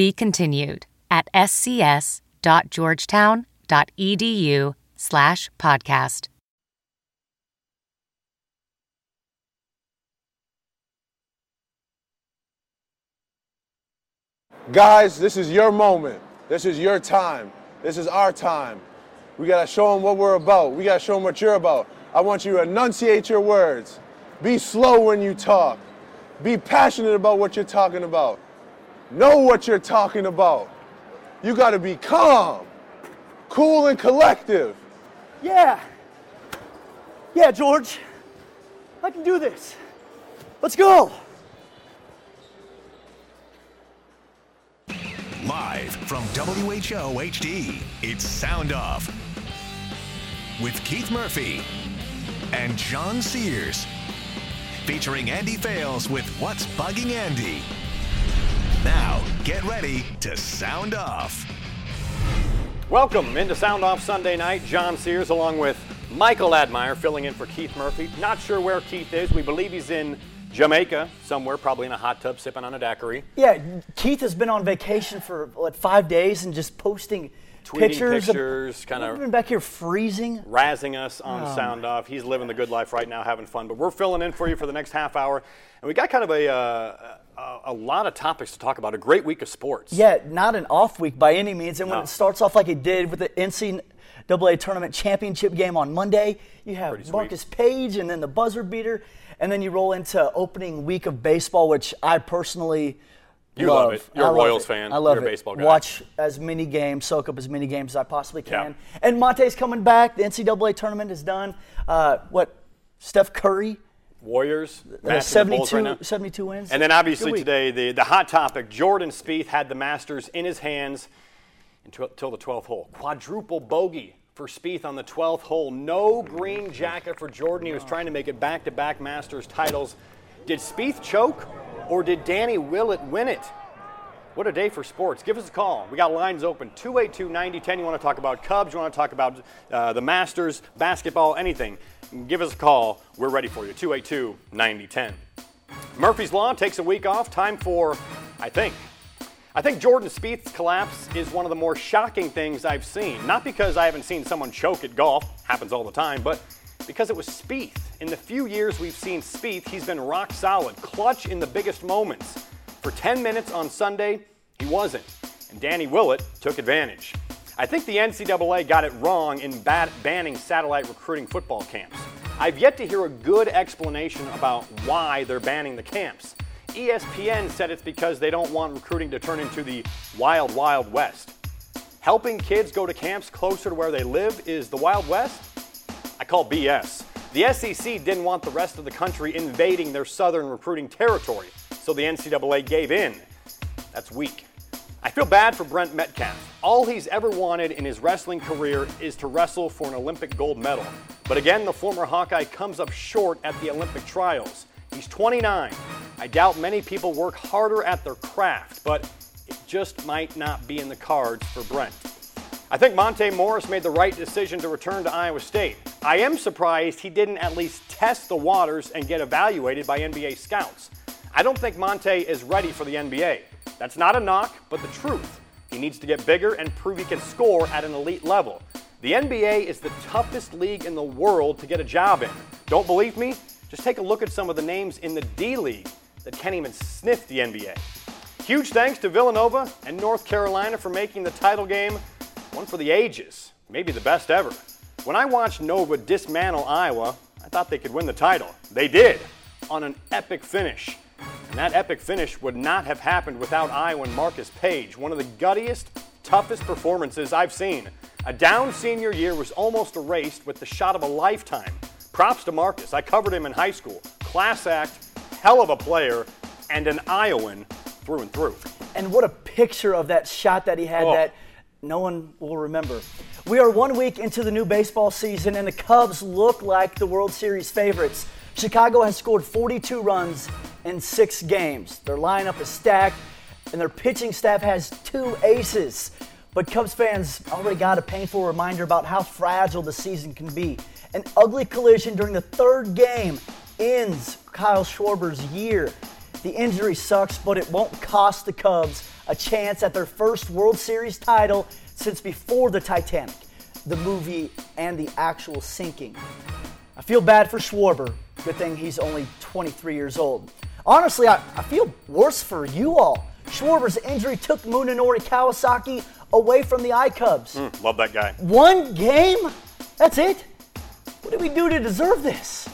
Be continued at scs.georgetown.edu slash podcast. Guys, this is your moment. This is your time. This is our time. We got to show them what we're about. We got to show them what you're about. I want you to enunciate your words. Be slow when you talk. Be passionate about what you're talking about. Know what you're talking about. You got to be calm, cool, and collective. Yeah. Yeah, George. I can do this. Let's go. Live from WHO HD, it's Sound Off with Keith Murphy and John Sears. Featuring Andy Fales with What's Bugging Andy. Now, get ready to sound off. Welcome into Sound Off Sunday night. John Sears along with Michael Admire filling in for Keith Murphy. Not sure where Keith is. We believe he's in Jamaica somewhere, probably in a hot tub sipping on a daiquiri. Yeah, Keith has been on vacation for what five days and just posting Tweeting pictures. pictures, kind of been back here freezing. razzing us on Oh, Sound Off. He's living the good life right now, having fun. But we're filling in for you for the next half hour. And we got kind of a, uh, a, a lot of topics to talk about. A great week of sports. Yeah, not an off week by any means. And when No. it starts off like it did with the NCAA tournament championship game on Monday, you have. Marcus Paige and then the buzzer beater, and then you roll into opening week of baseball, which I personally You love it. You're I a Royals it. fan. I love You're a baseball guy. Watch as many games, soak up as many games as I possibly Yeah. can. And Monte's coming back. The NCAA tournament is done. Uh, what? Steph Curry, Warriors, uh, matching the Bulls 72, right 72 wins. And then obviously today, the, the hot topic, Jordan Spieth had the Masters in his hands until, the 12th hole. Quadruple bogey for Spieth on the 12th hole. No green jacket for Jordan. He was trying to make it back-to-back Masters titles. Did Spieth choke or did Danny Willett win it? What a day for sports. Give us a call. We got lines open 282 9010. You want to talk about Cubs, you want to talk about uh, the Masters, basketball, anything. Give us a call. We're ready for you. 282 9010. Murphy's Law takes a week off. Time for, I think, I think Jordan Spieth's collapse is one of the more shocking things I've seen. Not because I haven't seen someone choke at golf, happens all the time, but because it was Spieth. In the few years we've seen Spieth, he's been rock solid, clutch in the biggest moments. For 10 minutes on Sunday, he wasn't, and Danny Willett took advantage. I think the NCAA got it wrong in bat- banning satellite recruiting football camps. I've yet to hear a good explanation about why they're banning the camps. ESPN said it's because they don't want recruiting to turn into the wild, wild west. Helping kids go to camps closer to where they live is the Wild West? I call BS. The SEC didn't want the rest of the country invading their southern recruiting territory, so the NCAA gave in. That's weak. I feel bad for Brent Metcalf. All he's ever wanted in his wrestling career is to wrestle for an Olympic gold medal. But again, the former Hawkeye comes up short at the Olympic trials. He's 29. I doubt many people work harder at their craft, but it just might not be in the cards for Brent. I think Monte Morris made the right decision to return to Iowa State. I am surprised he didn't at least test the waters and get evaluated by NBA scouts. I don't think Monte is ready for the NBA. That's not a knock, but the truth. He needs to get bigger and prove he can score at an elite level. The NBA is the toughest league in the world to get a job in. Don't believe me? Just take a look at some of the names in the D League that can't even sniff the NBA. Huge thanks to Villanova and North Carolina for making the title game one for the ages, maybe the best ever. When I watched Nova dismantle Iowa, I thought they could win the title. They did, on an epic finish. And that epic finish would not have happened without Iowa and Marcus Paige, one of the guttiest, toughest performances I've seen. A down senior year was almost erased with the shot of a lifetime. Props to Marcus. I covered him in high school. Class act, hell of a player, and an Iowan through and through. And what a picture of that shot that he had Oh. that no one will remember. We are one week into the new baseball season, and the Cubs look like the World Series favorites. Chicago has scored 42 runs in six games. Their lineup is stacked, and their pitching staff has two aces. But Cubs fans already got a painful reminder about how fragile the season can be. An ugly collision during the third game ends Kyle Schwarber's year. The injury sucks, but it won't cost the Cubs a chance at their first World Series title since before the Titanic, the movie, and the actual sinking. I feel bad for Schwarber. Good thing he's only 23 years old. Honestly, I, I feel worse for you all. Schwarber's injury took Munenori Kawasaki away from the I Cubs. Mm, love that guy. One game? That's it? What did we do to deserve this?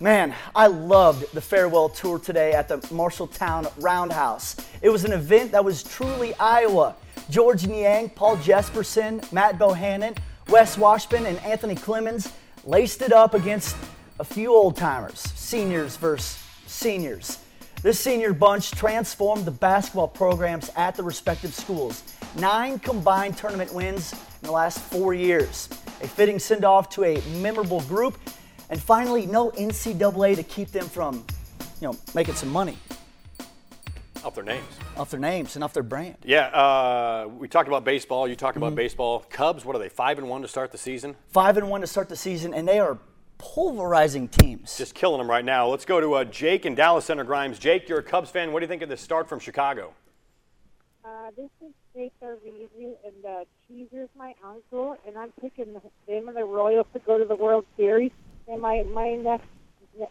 Man, I loved the farewell tour today at the Marshalltown Roundhouse. It was an event that was truly Iowa. George Niang, Paul Jesperson, Matt Bohannon, Wes Washburn, and Anthony Clemmons laced it up against a few old timers, seniors versus seniors. This senior bunch transformed the basketball programs at the respective schools. Nine combined tournament wins in the last four years. A fitting send off to a memorable group. And finally, no NCAA to keep them from, you know, making some money Off their names. off their names and off their brand. Yeah, uh, we talked about baseball. You talked Mm-hmm. about baseball. Cubs, what are they? Five and one to start the season. Five and one to start the season, and they are pulverizing teams. Just killing them right now. Let's go to uh, Jake in Dallas Center Grimes. Jake, you're a Cubs fan. What do you think of this start from Chicago? Uh, this is Jake Arvizu, and uh, Cheeser's my uncle, and I'm picking the- him and the Royals to go to the World Series. And my my next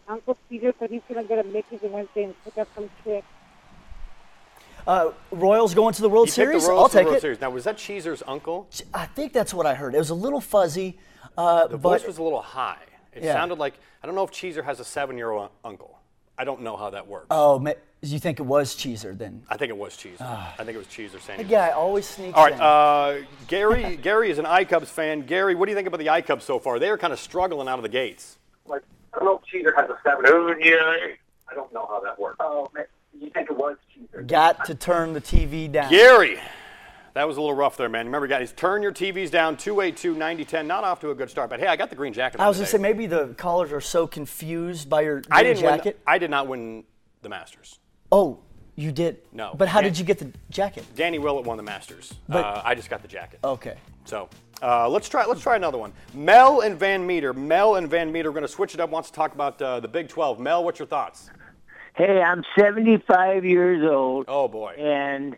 uncle Peter said he's going to go to Mickey's on Wednesday and pick up some chicks. Uh, Royals going to the World You Series? the I'll to the take World it. Series. Now, was that Cheeser's uncle? I think that's what I heard. It was a little fuzzy, uh, The but voice was a little high. It Yeah. sounded like I don't know if Cheeser has a seven-year-old uncle. I don't know how that works. oh, ma- you think it was Cheeser then? I think it was Cheeser. I think it was Cheeser saying. The it. guy always sneaks All right, in. uh, Gary. Gary is an iCubs fan. Gary, what do you think about the iCubs so far? They are kind of struggling out of the gates. like I don't know if Cheater has a seven. Oh, yeah. I don't know how that works. Oh, man. you think it was Cheater? Got to turn the TV down. Gary, that was a little rough there, man. Remember, guys, turn your TVs down. 282 9010. Not off to a good start, but hey, I got the green jacket. I was going to say maybe the callers are so confused by your I green didn't win. jacket. I did not win the Masters. Oh, you did. No. But how Yeah. did you get the jacket? Danny Willett won the Masters. But- uh, I just got the jacket. Okay. So uh, let's try. Let's try another one. Mel and Van Meter. Mel and Van Meter. We're going to switch it up. Wants to talk about uh, the Big 12. Mel, what's your thoughts? Hey, I'm 75 years old, Oh boy. and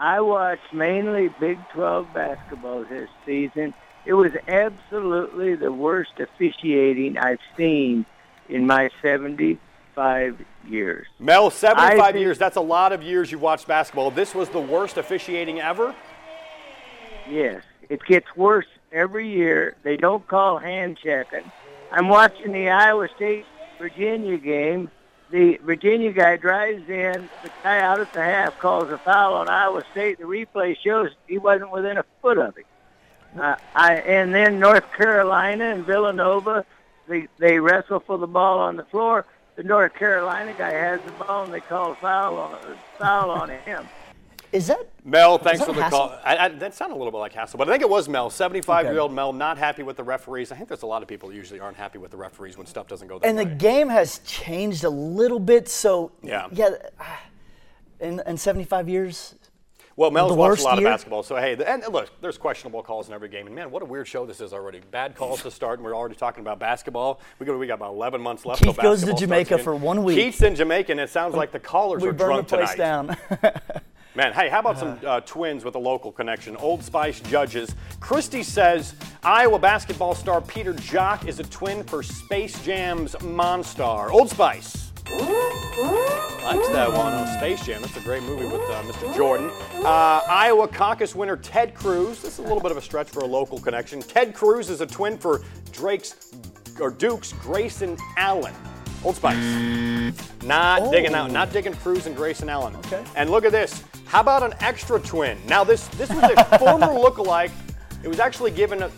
I watched mainly Big 12 basketball this season. It was absolutely the worst officiating I've seen in my 75 years. Mel, 75 think- years. That's a lot of years you've watched basketball. This was the worst officiating ever. Yes, it gets worse every year. They don't call hand checking. I'm watching the Iowa State Virginia game. The Virginia guy drives in. The guy out at the half calls a foul on Iowa State. The replay shows he wasn't within a foot of it. Uh, I and then North Carolina and Villanova, they they wrestle for the ball on the floor. The North Carolina guy has the ball and they call a foul on foul on him. Is that Mel, thanks that for the Hassel? call. I, I, that sounded a little bit like Hassel, but I think it was Mel. 75 year old Mel, not happy with the referees. I think there's a lot of people who usually aren't happy with the referees when stuff doesn't go their way. and the game has changed a little bit. So Yeah. yeah. Uh, in, in 75 years, Well, Mel's watched a lot year? of basketball, so hey, and look, there's questionable calls in every game, and man, what a weird show this is already. Bad calls to start, and we're already talking about basketball. We got we got about 11 months left. Keith goes to Jamaica for one week. Keith's in Jamaica, and it sounds like the callers we are burn the place tonight. down. Man, hey, how about some uh, twins with a local connection? Old Spice judges. Christie says Iowa basketball star Peter Jok is a twin for Space Jam's Monstar. Old Spice. Likes that one on Space Jam. That's a great movie with uh, Mr. Jordan. Uh, Iowa caucus winner Ted Cruz. This is a little bit of a stretch for a local connection. Ted Cruz is a twin for Drake's or Duke's Grayson Allen. Old Spice. Not digging out, not digging Cruz and Grayson Allen. Okay. And look at this. How about an extra twin? Now this this was a former lookalike. It was actually given a,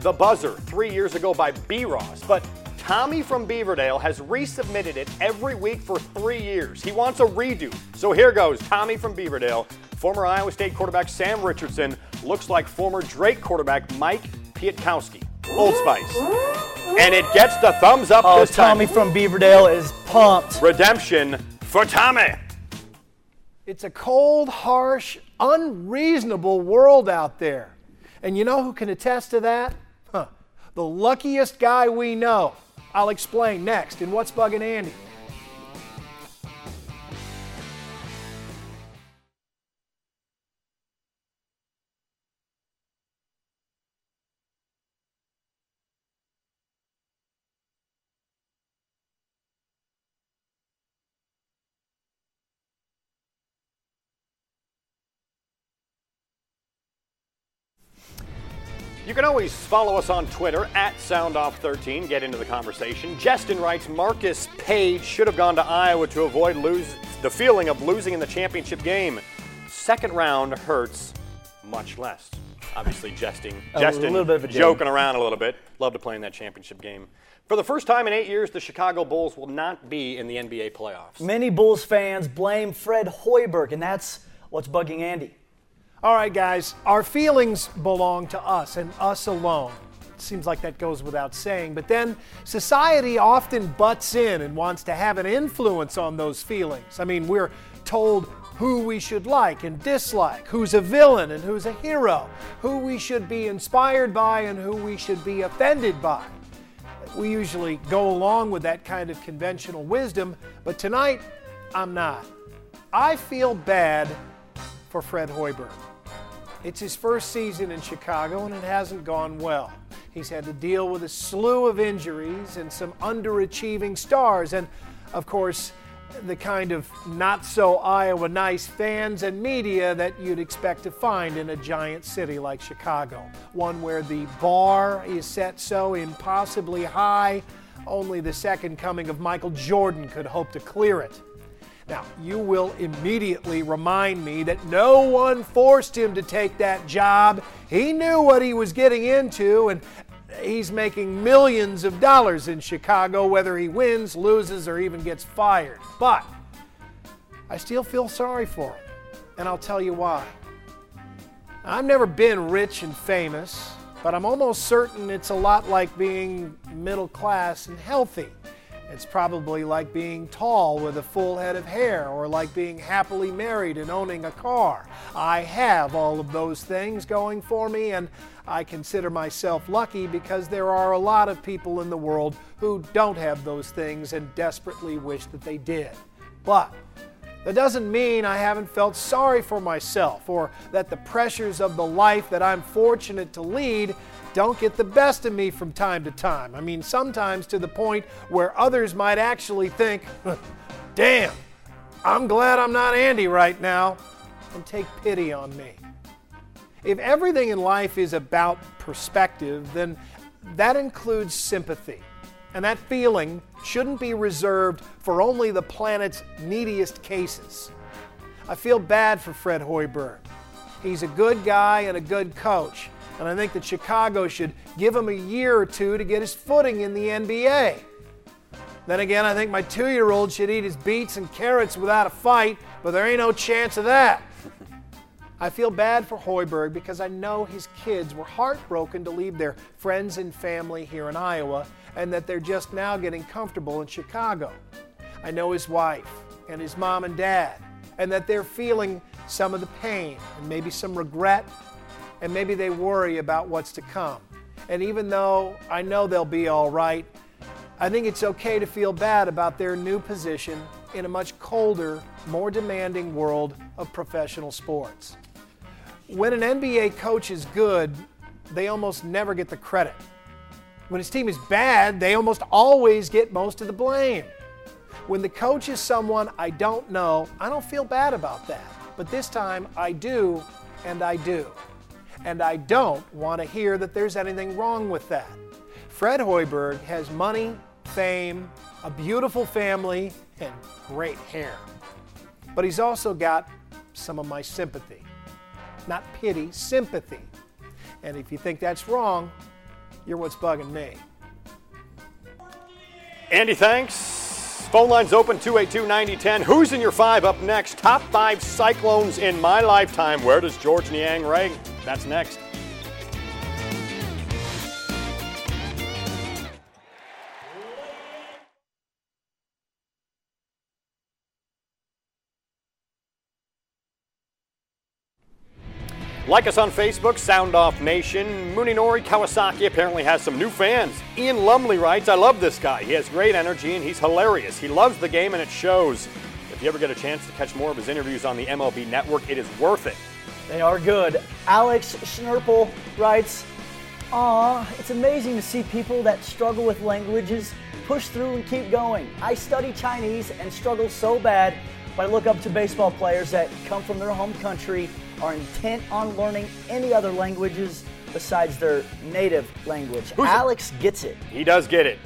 the buzzer three years ago by B. Ross. But Tommy from Beaverdale has resubmitted it every week for three years. He wants a redo. So here goes Tommy from Beaverdale. Former Iowa State quarterback Sam Richardson looks like former Drake quarterback Mike Pietkowski. Old Spice. And it gets the thumbs up Oh, this time. Tommy from Beaverdale is pumped. Redemption for Tommy. It's a cold, harsh, unreasonable world out there. And you know who can attest to that? Huh. The luckiest guy we know. I'll explain next in What's Bugging Andy. You can always follow us on Twitter at SoundOff13. Get into the conversation. Justin writes Marcus Paige should have gone to Iowa to avoid lose the feeling of losing in the championship game. Second round hurts much less. Obviously, jesting, A jesting, little bit of a joking around a little bit. Love to play in that championship game. For the first time in eight years, the Chicago Bulls will not be in the NBA playoffs. Many Bulls fans blame Fred Hoiberg, and that's what's bugging Andy. All right, guys, our feelings belong to us and us alone. Seems like that goes without saying, but then society often butts in and wants to have an influence on those feelings. I mean, we're told who we should like and dislike, who's a villain and who's a hero, who we should be inspired by and who we should be offended by. We usually go along with that kind of conventional wisdom, but tonight I'm not. I feel bad for Fred Hoiberg. It's his first season in Chicago and it hasn't gone well. He's had to deal with a slew of injuries and some underachieving stars, and of course, the kind of not so Iowa nice fans and media that you'd expect to find in a giant city like Chicago. One where the bar is set so impossibly high, only the second coming of Michael Jordan could hope to clear it. Now, you will immediately remind me that no one forced him to take that job. He knew what he was getting into, and he's making millions of dollars in Chicago, whether he wins, loses, or even gets fired. But I still feel sorry for him, and I'll tell you why. I've never been rich and famous, but I'm almost certain it's a lot like being middle class and healthy. It's probably like being tall with a full head of hair, or like being happily married and owning a car. I have all of those things going for me, and I consider myself lucky because there are a lot of people in the world who don't have those things and desperately wish that they did. But that doesn't mean I haven't felt sorry for myself or that the pressures of the life that I'm fortunate to lead don't get the best of me from time to time. I mean, sometimes to the point where others might actually think, damn, I'm glad I'm not Andy right now, and take pity on me. If everything in life is about perspective, then that includes sympathy. And that feeling shouldn't be reserved for only the planet's neediest cases. I feel bad for Fred Hoiberg. He's a good guy and a good coach, and I think that Chicago should give him a year or two to get his footing in the NBA. Then again, I think my two year old should eat his beets and carrots without a fight, but there ain't no chance of that. I feel bad for Hoiberg because I know his kids were heartbroken to leave their friends and family here in Iowa and that they're just now getting comfortable in Chicago. I know his wife and his mom and dad, and that they're feeling some of the pain and maybe some regret, and maybe they worry about what's to come. And even though I know they'll be all right, I think it's okay to feel bad about their new position in a much colder, more demanding world of professional sports. When an NBA coach is good, they almost never get the credit. When his team is bad, they almost always get most of the blame. When the coach is someone I don't know, I don't feel bad about that. But this time I do, and I do. And I don't want to hear that there's anything wrong with that. Fred Hoiberg has money, fame, a beautiful family, and great hair. But he's also got some of my sympathy. Not pity, sympathy. And if you think that's wrong, you're what's bugging me. Andy, thanks. Phone lines open 282 9010. Who's in your five up next? Top five cyclones in my lifetime. Where does George Niang rank? That's next. Like us on Facebook, Sound Off Nation. Munenori Kawasaki apparently has some new fans. Ian Lumley writes, I love this guy. He has great energy and he's hilarious. He loves the game and it shows. If you ever get a chance to catch more of his interviews on the MLB network, it is worth it. They are good. Alex Schnurple writes, Aw, it's amazing to see people that struggle with languages push through and keep going. I study Chinese and struggle so bad, but I look up to baseball players that come from their home country are intent on learning any other languages besides their native language. Who's Alex gets it. He does get it.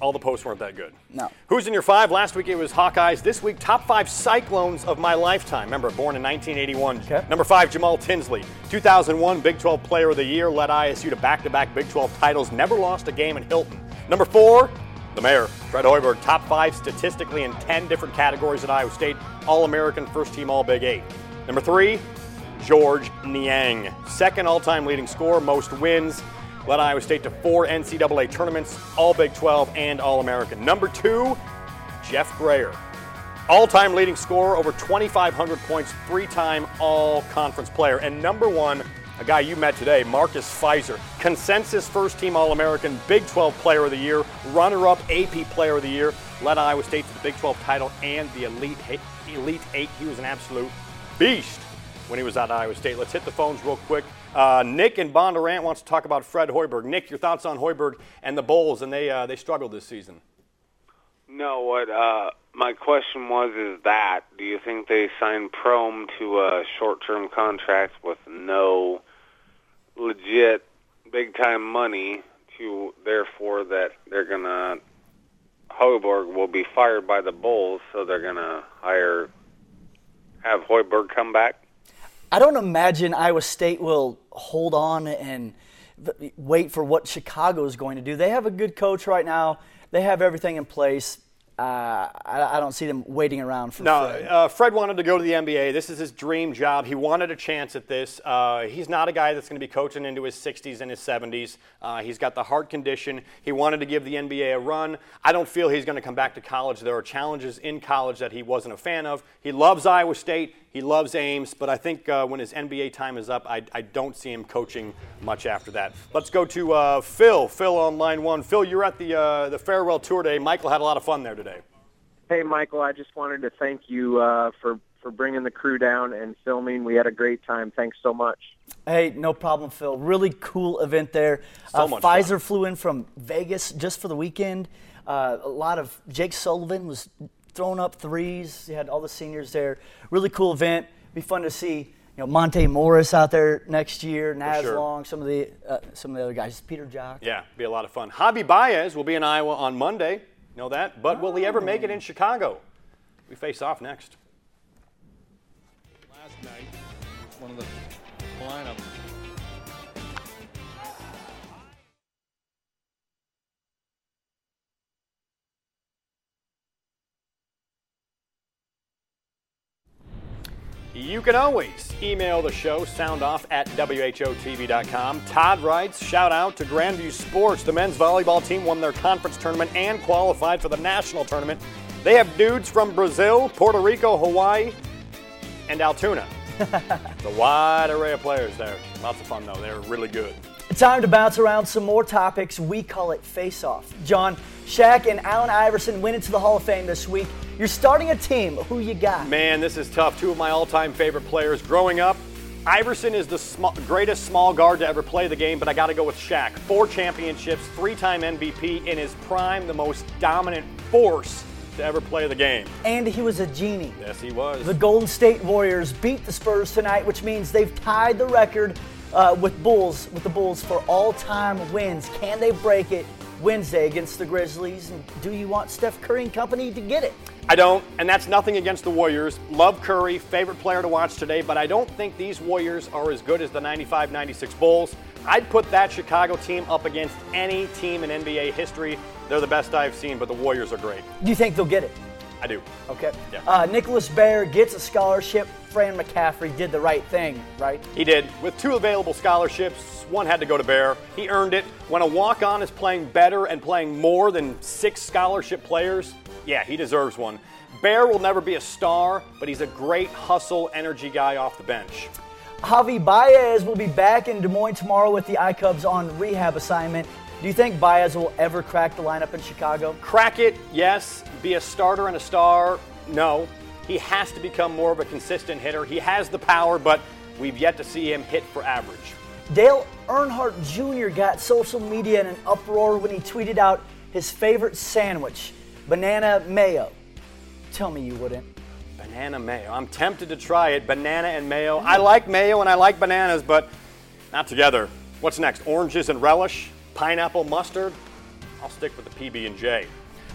All the posts weren't that good. No. Who's in your five? Last week it was Hawkeyes. This week, top five Cyclones of my lifetime. Remember, born in 1981. Okay. Number five, Jamal Tinsley. 2001 Big 12 Player of the Year, led ISU to back to back Big 12 titles, never lost a game in Hilton. Number four, the mayor, Fred Hoiberg, top five statistically in 10 different categories at Iowa State, All American, first team All Big Eight. Number three, George Niang. Second all time leading scorer, most wins. Led Iowa State to four NCAA tournaments, all Big 12 and All American. Number two, Jeff Grayer. All time leading scorer, over 2,500 points, three time all conference player. And number one, a guy you met today, Marcus Fizer, Consensus first team All American, Big 12 Player of the Year, runner up AP Player of the Year, led Iowa State to the Big 12 title and the Elite, Elite Eight. He was an absolute beast when he was at Iowa State. Let's hit the phones real quick. Uh, Nick in Bondurant wants to talk about Fred Hoiberg. Nick, your thoughts on Hoiberg and the Bulls, and they uh, they struggled this season. No, what uh, my question was is that do you think they signed Prom to a short-term contract with no legit big-time money to therefore that they're gonna Hoiberg will be fired by the Bulls, so they're gonna hire have Hoiberg come back? I don't imagine Iowa State will hold on and wait for what Chicago is going to do. They have a good coach right now. They have everything in place. Uh, I, I don't see them waiting around for No, Fred. uh, Fred wanted to go to the NBA. This is his dream job. He wanted a chance at this. Uh, he's not a guy that's going to be coaching into his 60s and his 70s. Uh, he's got the heart condition. He wanted to give the NBA a run. I don't feel he's going to come back to college. There are challenges in college that he wasn't a fan of. He loves Iowa State. He loves Ames, but I think uh, when his NBA time is up, I, I don't see him coaching much after that. Let's go to uh, Phil. Phil on line one. Phil, you're at the uh, the farewell tour today. Michael had a lot of fun there today. Hey, Michael, I just wanted to thank you uh, for for bringing the crew down and filming. We had a great time. Thanks so much. Hey, no problem, Phil. Really cool event there. So uh, much Fizer flew in from Vegas just for the weekend. Uh, a lot of Jake Sullivan was throwing up threes. You had all the seniors there. Really cool event. Be fun to see. You know, Monte Morris out there next year. Naz sure. Long, some of the uh, some of the other guys. Peter Jok. Yeah, be a lot of fun. Javi Baez will be in Iowa on Monday. Know that? But will he ever make it in Chicago? We face off next. last night. One of the lineup. You can always email the show, soundoff at WHOTV.com. Todd writes, shout out to Grandview Sports. The men's volleyball team won their conference tournament and qualified for the national tournament. They have dudes from Brazil, Puerto Rico, Hawaii, and Altoona. it's a wide array of players there. Lots of fun, though. They're really good. Time to bounce around some more topics. We call it Face Off. John, Shaq, and Allen Iverson went into the Hall of Fame this week. You're starting a team. Who you got? Man, this is tough. Two of my all time favorite players. Growing up, Iverson is the sm- greatest small guard to ever play the game, but I got to go with Shaq. Four championships, three time MVP, in his prime, the most dominant force to ever play the game. And he was a genie. Yes, he was. The Golden State Warriors beat the Spurs tonight, which means they've tied the record uh, with Bulls with the Bulls for all-time wins. Can they break it Wednesday against the Grizzlies? And do you want Steph Curry and company to get it? I don't, and that's nothing against the Warriors. Love Curry, favorite player to watch today, but I don't think these Warriors are as good as the 95 96 Bulls. I'd put that Chicago team up against any team in NBA history. They're the best I've seen, but the Warriors are great. Do you think they'll get it? I do. Okay. Yeah. Uh, Nicholas Baer gets a scholarship. Fran McCaffery did the right thing, right? He did. With two available scholarships, one had to go to Baer. He earned it. When a walk on is playing better and playing more than six scholarship players, yeah, he deserves one. Baer will never be a star, but he's a great hustle, energy guy off the bench. Javi Baez will be back in Des Moines tomorrow with the iCubs on rehab assignment. Do you think Baez will ever crack the lineup in Chicago? Crack it, yes. Be a starter and a star, no. He has to become more of a consistent hitter. He has the power, but we've yet to see him hit for average. Dale Earnhardt Jr. got social media in an uproar when he tweeted out his favorite sandwich, banana mayo. Tell me you wouldn't. Banana mayo. I'm tempted to try it. Banana and mayo. I like mayo and I like bananas, but not together. What's next? Oranges and relish? Pineapple mustard? I'll stick with the PB and J.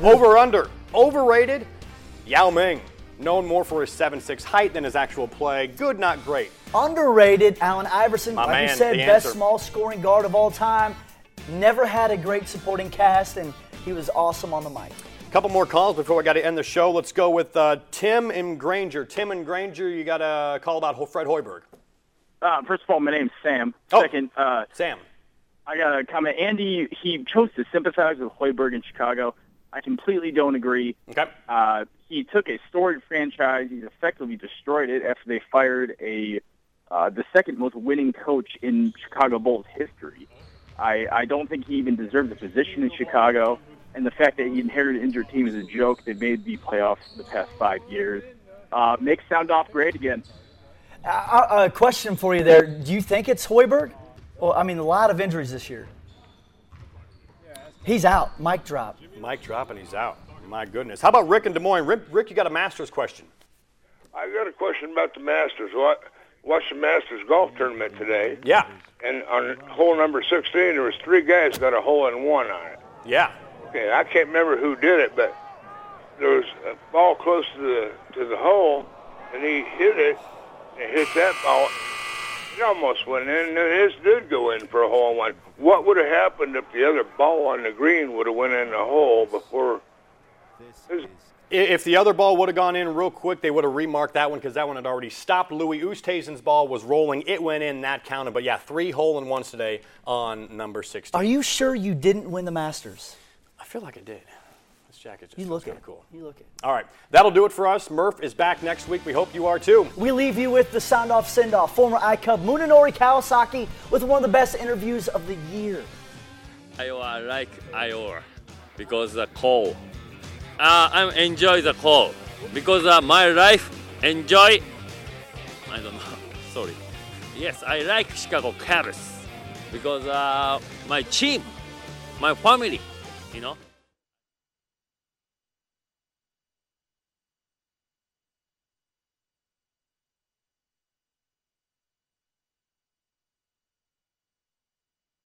Over under? Overrated? Yao Ming. Known more for his 7'6 height than his actual play. Good, not great. Underrated, Allen Iverson, My like man, you said, best answer. small scoring guard of all time. Never had a great supporting cast, and he was awesome on the mic. A couple more calls before we got to end the show. Let's go with uh, Tim in Granger. Tim in Granger, you got a call about Fred Hoiberg. Uh, first of all, my name's Sam. Oh. Second, uh, Sam. I got a comment. Andy, he chose to sympathize with Hoiberg in Chicago. I completely don't agree. Okay. Uh, he took a storied franchise. He's effectively destroyed it after they fired a uh, the second most winning coach in Chicago Bulls history. I, I don't think he even deserved the position in Chicago. And the fact that he inherited an injured team is a joke. They made the playoffs the past five years. Uh, makes sound off great again. Uh, a question for you there. Do you think it's Hoiberg? Well, I mean, a lot of injuries this year. He's out. Mic drop. Mike and he's out. My goodness. How about Rick in Des Moines? Rick, Rick you got a Masters question. I got a question about the Masters. What watched the Masters golf tournament today, Yeah. and on hole number 16, there was three guys got a hole in one on it. Yeah. Okay, I can't remember who did it, but there was a ball close to the to the hole, and he hit it, and hit that ball. It almost went in, and then his did go in for a hole in one. What would have happened if the other ball on the green would have went in the hole before? His, I- If the other ball would have gone in real quick, they would have remarked that one because that one had already stopped. Louis Oosthuizen's ball was rolling. It went in, that counted. But yeah, three hole in ones today on number 16. Are you sure you didn't win the Masters? I feel like I did. This jacket just You looks look kind of cool. You look it. All right, that'll do it for us. Murph is back next week. We hope you are too. We leave you with the sound off send off. Former iCub Munenori Kawasaki with one of the best interviews of the year. I like Iowa because the cold. Uh, I enjoy the call because uh, my life enjoy. I don't know. Sorry. Yes, I like Chicago Cubs because uh, my team, my family, you know.